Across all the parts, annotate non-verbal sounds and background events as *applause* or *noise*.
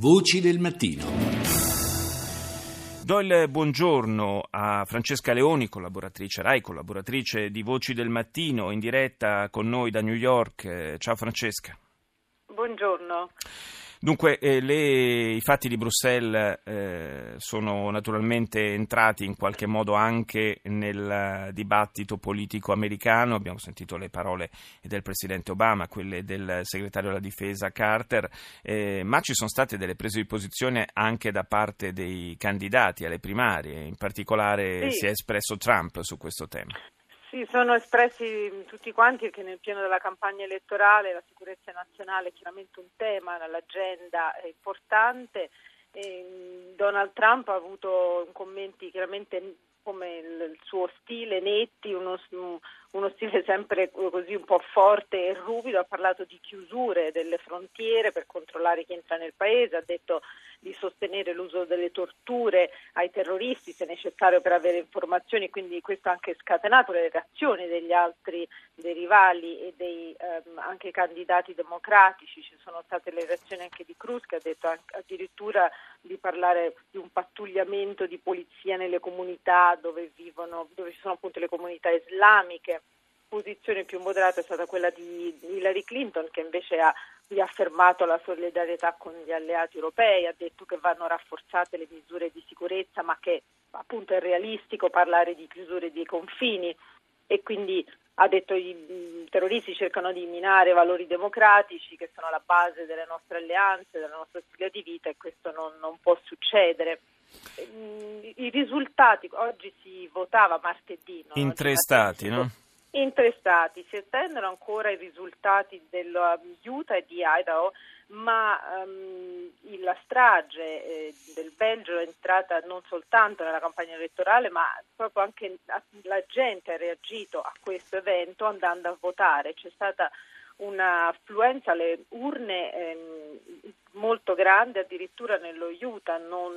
Voci del mattino. Do il buongiorno a Francesca Leoni, collaboratrice RAI, collaboratrice di Voci del Mattino, in diretta con noi da New York. Ciao Francesca. Buongiorno. Dunque, eh, le, i fatti di Bruxelles eh, sono naturalmente entrati in qualche modo anche nel dibattito politico americano. Abbiamo sentito le parole del Presidente Obama, quelle del Segretario della Difesa Carter, eh, ma ci sono state delle prese di posizione anche da parte dei candidati alle primarie. In particolare sì. si è espresso Trump su questo tema. Sì, sono espressi tutti quanti che nel pieno della campagna elettorale la sicurezza nazionale è chiaramente un tema nell'agenda importante. E Donald Trump ha avuto commenti chiaramente come il suo stile netti, uno, uno, stile sempre così un po' forte e ruvido, ha parlato di chiusure delle frontiere per controllare chi entra nel paese, ha detto di sostenere l'uso delle torture ai terroristi se necessario per avere informazioni, quindi questo ha anche scatenato le reazioni degli altri dei rivali e dei ehm, anche candidati democratici, ci sono state le reazioni anche di Cruz che ha detto addirittura di parlare di un pattugliamento di polizia nelle comunità dove vivono, dove ci sono appunto le comunità islamiche. Posizione più moderata è stata quella di Hillary Clinton che invece ha riaffermato la solidarietà con gli alleati europei, ha detto che vanno rafforzate le misure di sicurezza ma che appunto è realistico parlare di chiusure dei confini e quindi ha detto che i terroristi cercano di minare valori democratici che sono la base delle nostre alleanze, della nostra stile di vita e questo non, non può succedere. I risultati, oggi si votava martedì. No? In tre stati, no? In tre stati. Si attendono ancora i risultati dello Utah e di Idaho, ma um, la strage eh, del Belgio è entrata non soltanto nella campagna elettorale, ma proprio anche la gente ha reagito a questo evento andando a votare. C'è stata un'affluenza alle urne ehm, molto grande, addirittura nello Utah non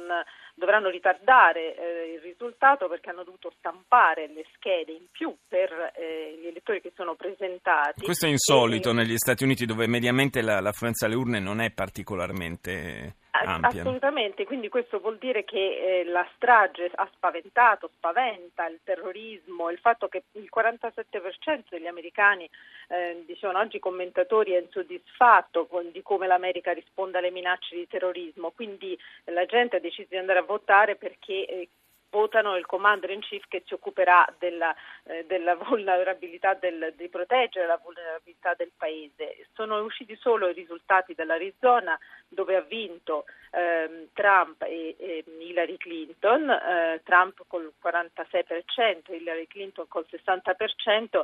dovranno ritardare eh, il risultato perché hanno dovuto stampare le schede in più per eh, gli elettori che sono presentati. Questo è insolito e, negli Stati Uniti dove mediamente la, l'affluenza alle urne non è particolarmente ampia. Assolutamente, quindi questo vuol dire che eh, la strage ha spaventato, spaventa il terrorismo, il fatto che il 47% degli americani, eh, dicevano oggi i commentatori, è insoddisfatto con, di come l'America risponde alle minacce di terrorismo, quindi la gente ha deciso di andare a votare perché eh, votano il commander in chief che si occuperà della, eh, della vulnerabilità del, di proteggere la vulnerabilità del paese. Sono usciti solo i risultati dell'Arizona dove ha vinto ehm, Trump e, e, Hillary Clinton, eh, Trump col 46%, Hillary Clinton col 60%,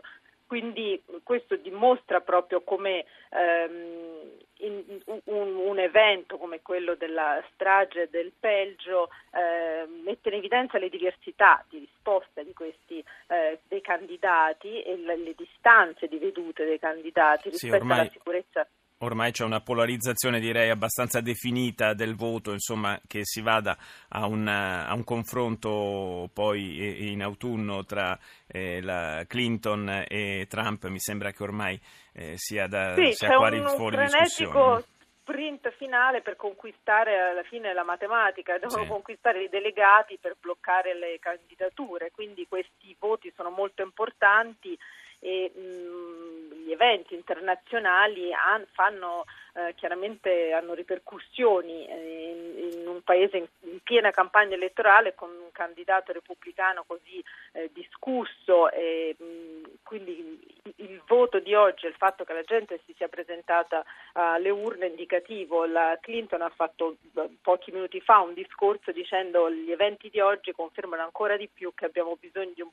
quindi questo dimostra proprio come ehm, in, un, un, evento come quello della strage del Belgio eh, mette in evidenza le diversità di risposta di questi eh, dei candidati e le, le, distanze di vedute dei candidati rispetto sì, ormai... alla sicurezza. Ormai c'è una polarizzazione direi abbastanza definita del voto, insomma che si vada a un, a un confronto poi in autunno tra eh, Clinton e Trump, mi sembra che ormai eh, sia da sì, sia fuori, un fuori discussione. sprint finale per conquistare alla fine la matematica, devono sì. conquistare i delegati per bloccare le candidature, quindi questi voti sono molto importanti e mh, gli eventi internazionali han, fanno eh, chiaramente hanno ripercussioni eh, in, in, un paese in, in, piena campagna elettorale con un candidato repubblicano così eh, discusso e mh, quindi il, il voto di oggi, il fatto che la gente si sia presentata alle urne è indicativo. La Clinton ha fatto pochi minuti fa un discorso dicendo gli eventi di oggi confermano ancora di più che abbiamo bisogno di un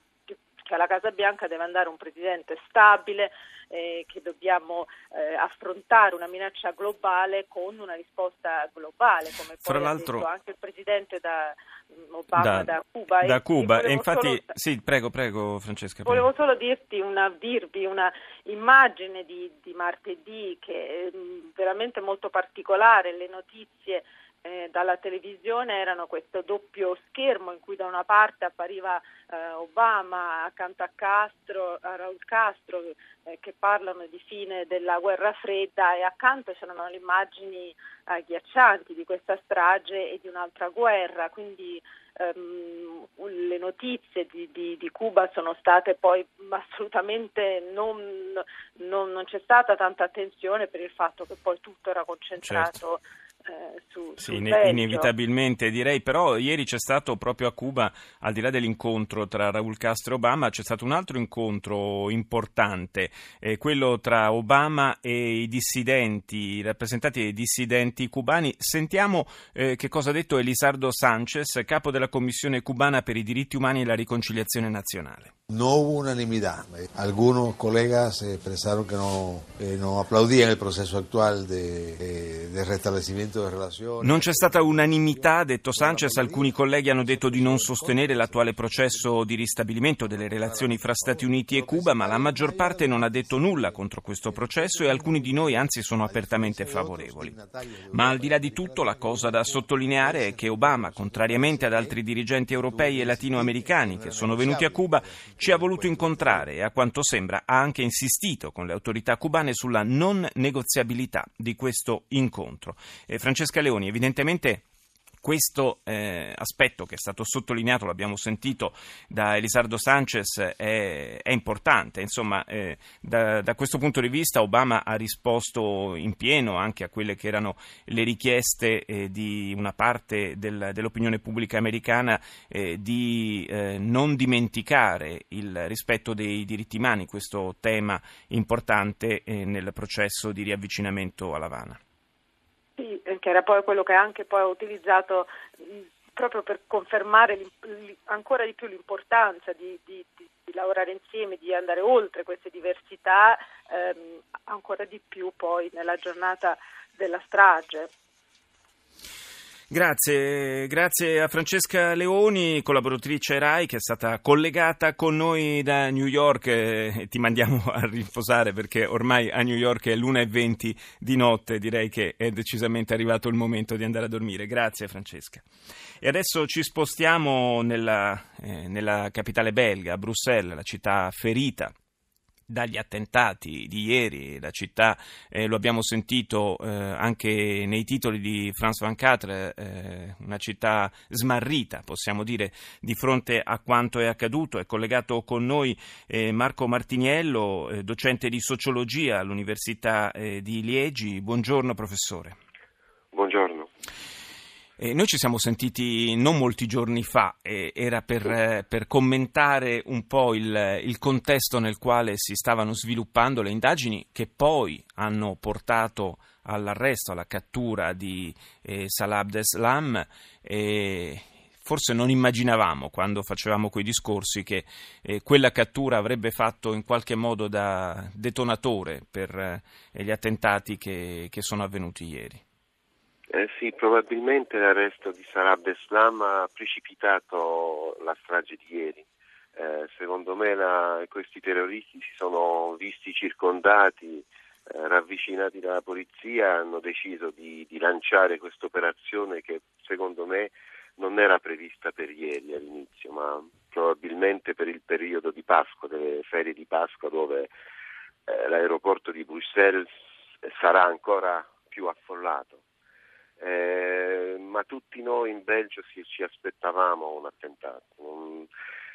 che alla Casa Bianca deve andare un presidente stabile, eh, che dobbiamo eh, affrontare una minaccia globale con una risposta globale, come Fra poi l'altro, ha detto anche il presidente da mm, Obama da, da Cuba. Da e, Cuba, e infatti, solo, sì, prego, prego Francesca. Volevo prego. solo dirti una, dirvi una immagine di, di martedì che è mm, veramente molto particolare, le notizie eh, dalla televisione erano questo doppio schermo in cui da una parte appariva eh, Obama accanto a Castro, a Raul Castro eh, che parlano di fine della guerra fredda e accanto c'erano le immagini agghiaccianti di questa strage e di un'altra guerra, quindi ehm, le notizie di, di, di, Cuba sono state poi assolutamente non, non, non, c'è stata tanta attenzione per il fatto che poi tutto era concentrato. Certo eh, su, sì, inevitabilmente direi, però ieri c'è stato proprio a Cuba, al di là dell'incontro tra Raul Castro e Obama, c'è stato un altro incontro importante, eh, quello tra Obama e i dissidenti, i rappresentanti dei dissidenti cubani. Sentiamo eh, che cosa ha detto Elisardo Sanchez, capo della Commissione cubana per i diritti umani e la riconciliazione nazionale. No hubo unanimidad. Algunos colegas expresaron que no, eh, no aplaudían el proceso actual de, eh, de restablecimiento. Non c'è stata unanimità, ha detto Sanchez. Alcuni colleghi hanno detto di non sostenere l'attuale processo di ristabilimento delle relazioni fra Stati Uniti e Cuba, ma la maggior parte non ha detto nulla contro questo processo e alcuni di noi anzi sono apertamente favorevoli. Ma al di là di tutto, la cosa da sottolineare è che Obama, contrariamente ad altri dirigenti europei e latinoamericani che sono venuti a Cuba, ci ha voluto incontrare e a quanto sembra ha anche insistito con le autorità cubane sulla non negoziabilità di questo incontro. E Francesca Leoni evidentemente questo eh, aspetto che è stato sottolineato, l'abbiamo sentito da Elisardo Sanchez, è, è importante. Insomma, eh, da, da, questo punto di vista Obama ha risposto in pieno anche a quelle che erano le richieste eh, di una parte del, dell'opinione pubblica americana eh, di eh, non dimenticare il rispetto dei diritti umani, questo tema importante eh, nel processo di riavvicinamento all'Havana. Sì, che era poi quello che anche poi ho utilizzato proprio per confermare ancora di più l'importanza di, di, di, di, lavorare insieme, di andare oltre queste diversità, ehm, ancora di più poi nella giornata della strage. Grazie, grazie a Francesca Leoni, collaboratrice RAI che è stata collegata con noi da New York e ti mandiamo *laughs* a riposare perché ormai a New York è l'1.20 di notte, direi che è decisamente arrivato il momento di andare a dormire. Grazie Francesca. E adesso ci spostiamo nella, eh, nella capitale belga, Bruxelles, la città ferita dagli attentati di ieri, la città, eh, lo abbiamo sentito eh, anche nei titoli di Franz Van Catre, eh, una città smarrita, possiamo dire, di fronte a quanto è accaduto. È collegato con noi eh, Marco Martiniello, eh, docente di sociologia all'Università eh, di Liegi. Buongiorno professore. Eh, noi ci siamo sentiti non molti giorni fa, eh, era per, eh, per, commentare un po' il, il, contesto nel quale si stavano sviluppando le indagini che poi hanno portato all'arresto, alla cattura di eh, Salah Abdeslam. Forse non immaginavamo quando facevamo quei discorsi che eh, quella cattura avrebbe fatto in qualche modo da detonatore per eh, gli attentati che, che sono avvenuti ieri. Eh sì, probabilmente l'arresto di Salah Abdeslam ha precipitato la strage di ieri. Eh, secondo me la, questi terroristi si sono visti circondati, eh, ravvicinati dalla polizia, hanno deciso di, di lanciare questa operazione che secondo me non era prevista per ieri all'inizio, ma probabilmente per il periodo di Pasqua, delle ferie di Pasqua, dove eh, l'aeroporto di Bruxelles sarà ancora più affollato eh, ma tutti noi in Belgio si, ci aspettavamo un attentato. Non,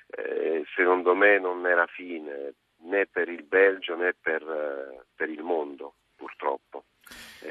eh, secondo me non era fine né per il Belgio né per, eh, per il mondo, purtroppo.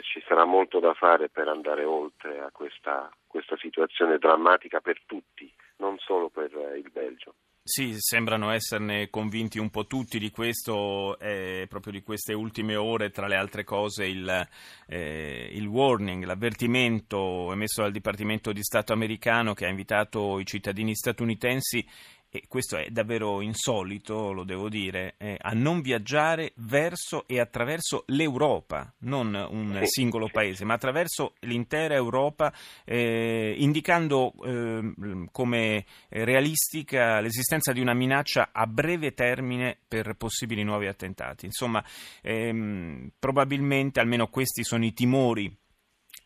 ci sarà molto da fare per andare oltre a questa, questa situazione drammatica per tutti, non solo per eh, il Belgio. Sì, sembrano esserne convinti un po' tutti di questo, eh, proprio di queste ultime ore, tra le altre cose il, eh, il, warning, l'avvertimento emesso dal Dipartimento di Stato americano che ha invitato i cittadini statunitensi e questo è davvero insolito, lo devo dire, eh, a non viaggiare verso e attraverso l'Europa, non un singolo paese, ma attraverso l'intera Europa, eh, indicando eh, come realistica l'esistenza di una minaccia a breve termine per possibili nuovi attentati. Insomma, ehm, probabilmente, almeno questi sono i timori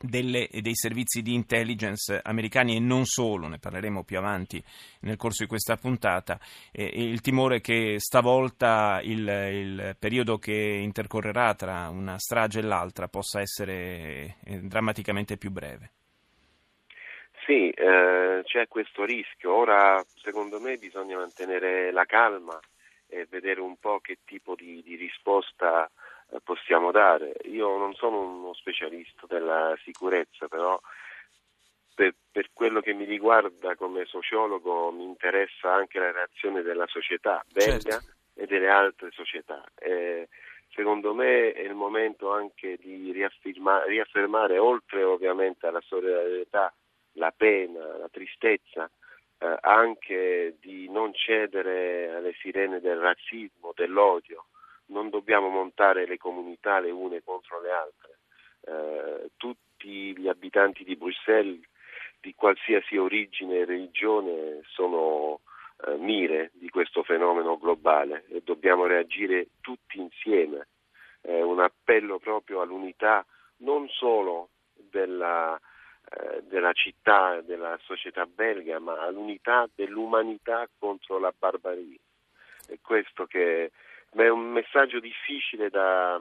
delle, dei servizi di intelligence americani e non solo, ne parleremo più avanti nel corso di questa puntata, eh, il timore che stavolta il, il, periodo che intercorrerà tra una strage e l'altra possa essere eh, drammaticamente più breve. Sì, eh, c'è questo rischio. Ora, secondo me, bisogna mantenere la calma e vedere un po' che tipo di, di risposta possiamo dare. Io non sono uno specialista della sicurezza, però per, per, quello che mi riguarda come sociologo mi interessa anche la reazione della società belga certo. e delle altre società. Eh, secondo me è il momento anche di riaffermare, oltre ovviamente alla solidarietà, la pena, la tristezza, eh, anche di non cedere alle sirene del razzismo, dell'odio, non dobbiamo montare le comunità le une contro le altre. Eh, tutti gli abitanti di Bruxelles, di qualsiasi origine e religione, sono eh, mire di questo fenomeno globale e dobbiamo reagire tutti insieme. È un appello proprio all'unità non solo della, eh, della città, della società belga, ma all'unità dell'umanità contro la barbarie. È questo che ma è un messaggio difficile da,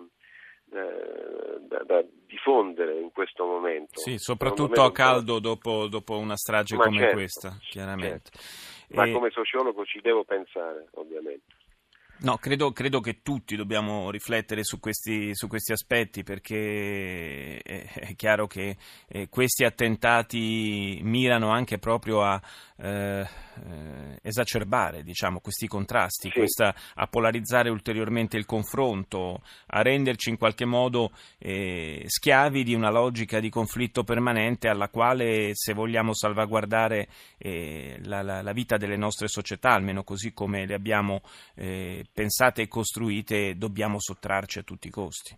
da, da, diffondere in questo momento. Sì, soprattutto a caldo dopo, dopo, una strage Ma come certo, questa, chiaramente. Certo. Ma e... come sociologo ci devo pensare, ovviamente. No, credo, credo, che tutti dobbiamo riflettere su questi, su questi aspetti perché è, è chiaro che eh, questi attentati mirano anche proprio a eh, eh, esacerbare diciamo, questi contrasti, sì. questa, a polarizzare ulteriormente il confronto, a renderci in qualche modo eh, schiavi di una logica di conflitto permanente alla quale se vogliamo salvaguardare eh, la, la, la, vita delle nostre società, almeno così come le abbiamo eh, pensate e costruite, dobbiamo sottrarci a tutti i costi.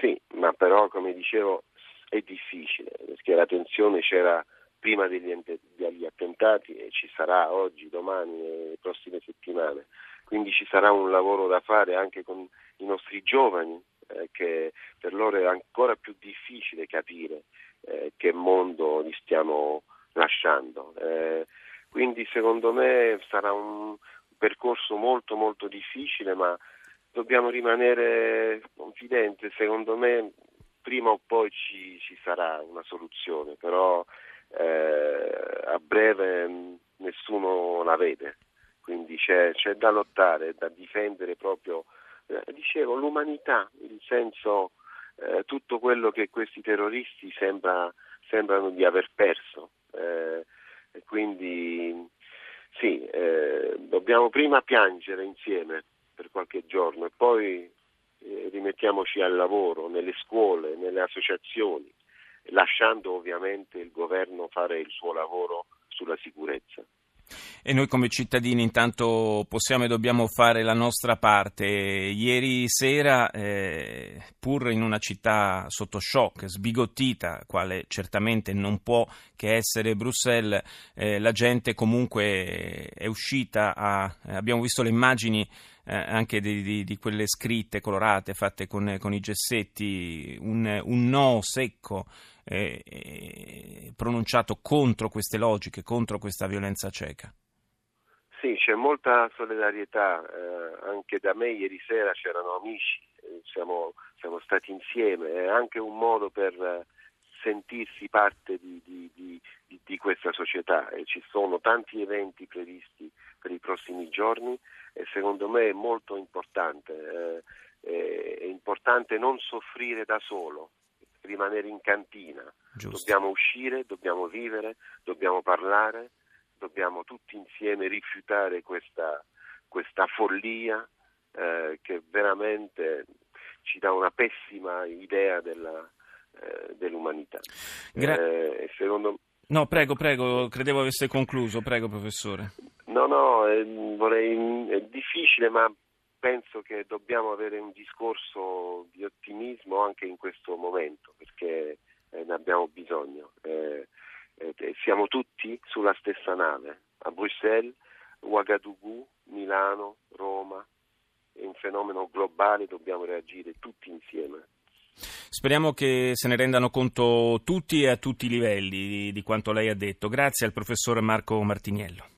Sì, ma però come dicevo è difficile perché la tensione c'era prima degli, degli attentati e ci sarà oggi, domani, nelle prossime settimane. Quindi ci sarà un lavoro da fare anche con i nostri giovani, eh, che per loro è ancora più difficile capire eh, che mondo li stiamo lasciando. Eh, quindi secondo me sarà un percorso molto molto difficile, ma dobbiamo rimanere confidenti. Secondo me prima o poi ci, ci sarà una soluzione, però eh, a breve nessuno la vede, quindi c'è, c'è da lottare, da difendere proprio, eh, dicevo, l'umanità, il senso, eh, tutto quello che questi terroristi sembra, sembrano di aver perso. Eh, e quindi sì, eh, dobbiamo prima piangere insieme per qualche giorno e poi eh, rimettiamoci al lavoro nelle scuole, nelle associazioni lasciando ovviamente il governo fare il suo lavoro sulla sicurezza. E noi come cittadini intanto possiamo e dobbiamo fare la nostra parte. Ieri sera, eh, pur in una città sotto shock, sbigottita, quale certamente non può che essere Bruxelles, eh, la gente comunque è uscita a... abbiamo visto le immagini eh, anche di, di, di, quelle scritte colorate fatte con, con i gessetti, un, un no secco eh, eh, pronunciato contro queste logiche, contro questa violenza cieca. Sì, c'è molta solidarietà, eh, anche da me. Ieri sera c'erano amici, eh, siamo, siamo, stati insieme, è anche un modo per eh, sentirsi parte di, di, di, di questa società. E ci sono tanti eventi previsti per i prossimi giorni e secondo me è molto importante, eh, è importante non soffrire da solo, rimanere in cantina, Giusto. dobbiamo uscire, dobbiamo vivere, dobbiamo parlare, dobbiamo tutti insieme rifiutare questa, questa follia eh, che veramente ci dà una pessima idea della, eh, dell'umanità. Gra- eh, secondo... No, prego, prego, credevo avesse concluso, prego professore. No, no, è, vorrei, è difficile, ma penso che dobbiamo avere un discorso di ottimismo anche in questo momento, perché eh, ne abbiamo bisogno. Eh, eh, siamo tutti sulla stessa nave, a Bruxelles, Ouagadougou, Milano, Roma, è un fenomeno globale, dobbiamo reagire tutti insieme. Speriamo che se ne rendano conto tutti e a tutti i livelli di quanto lei ha detto. Grazie al professor Marco Martiniello.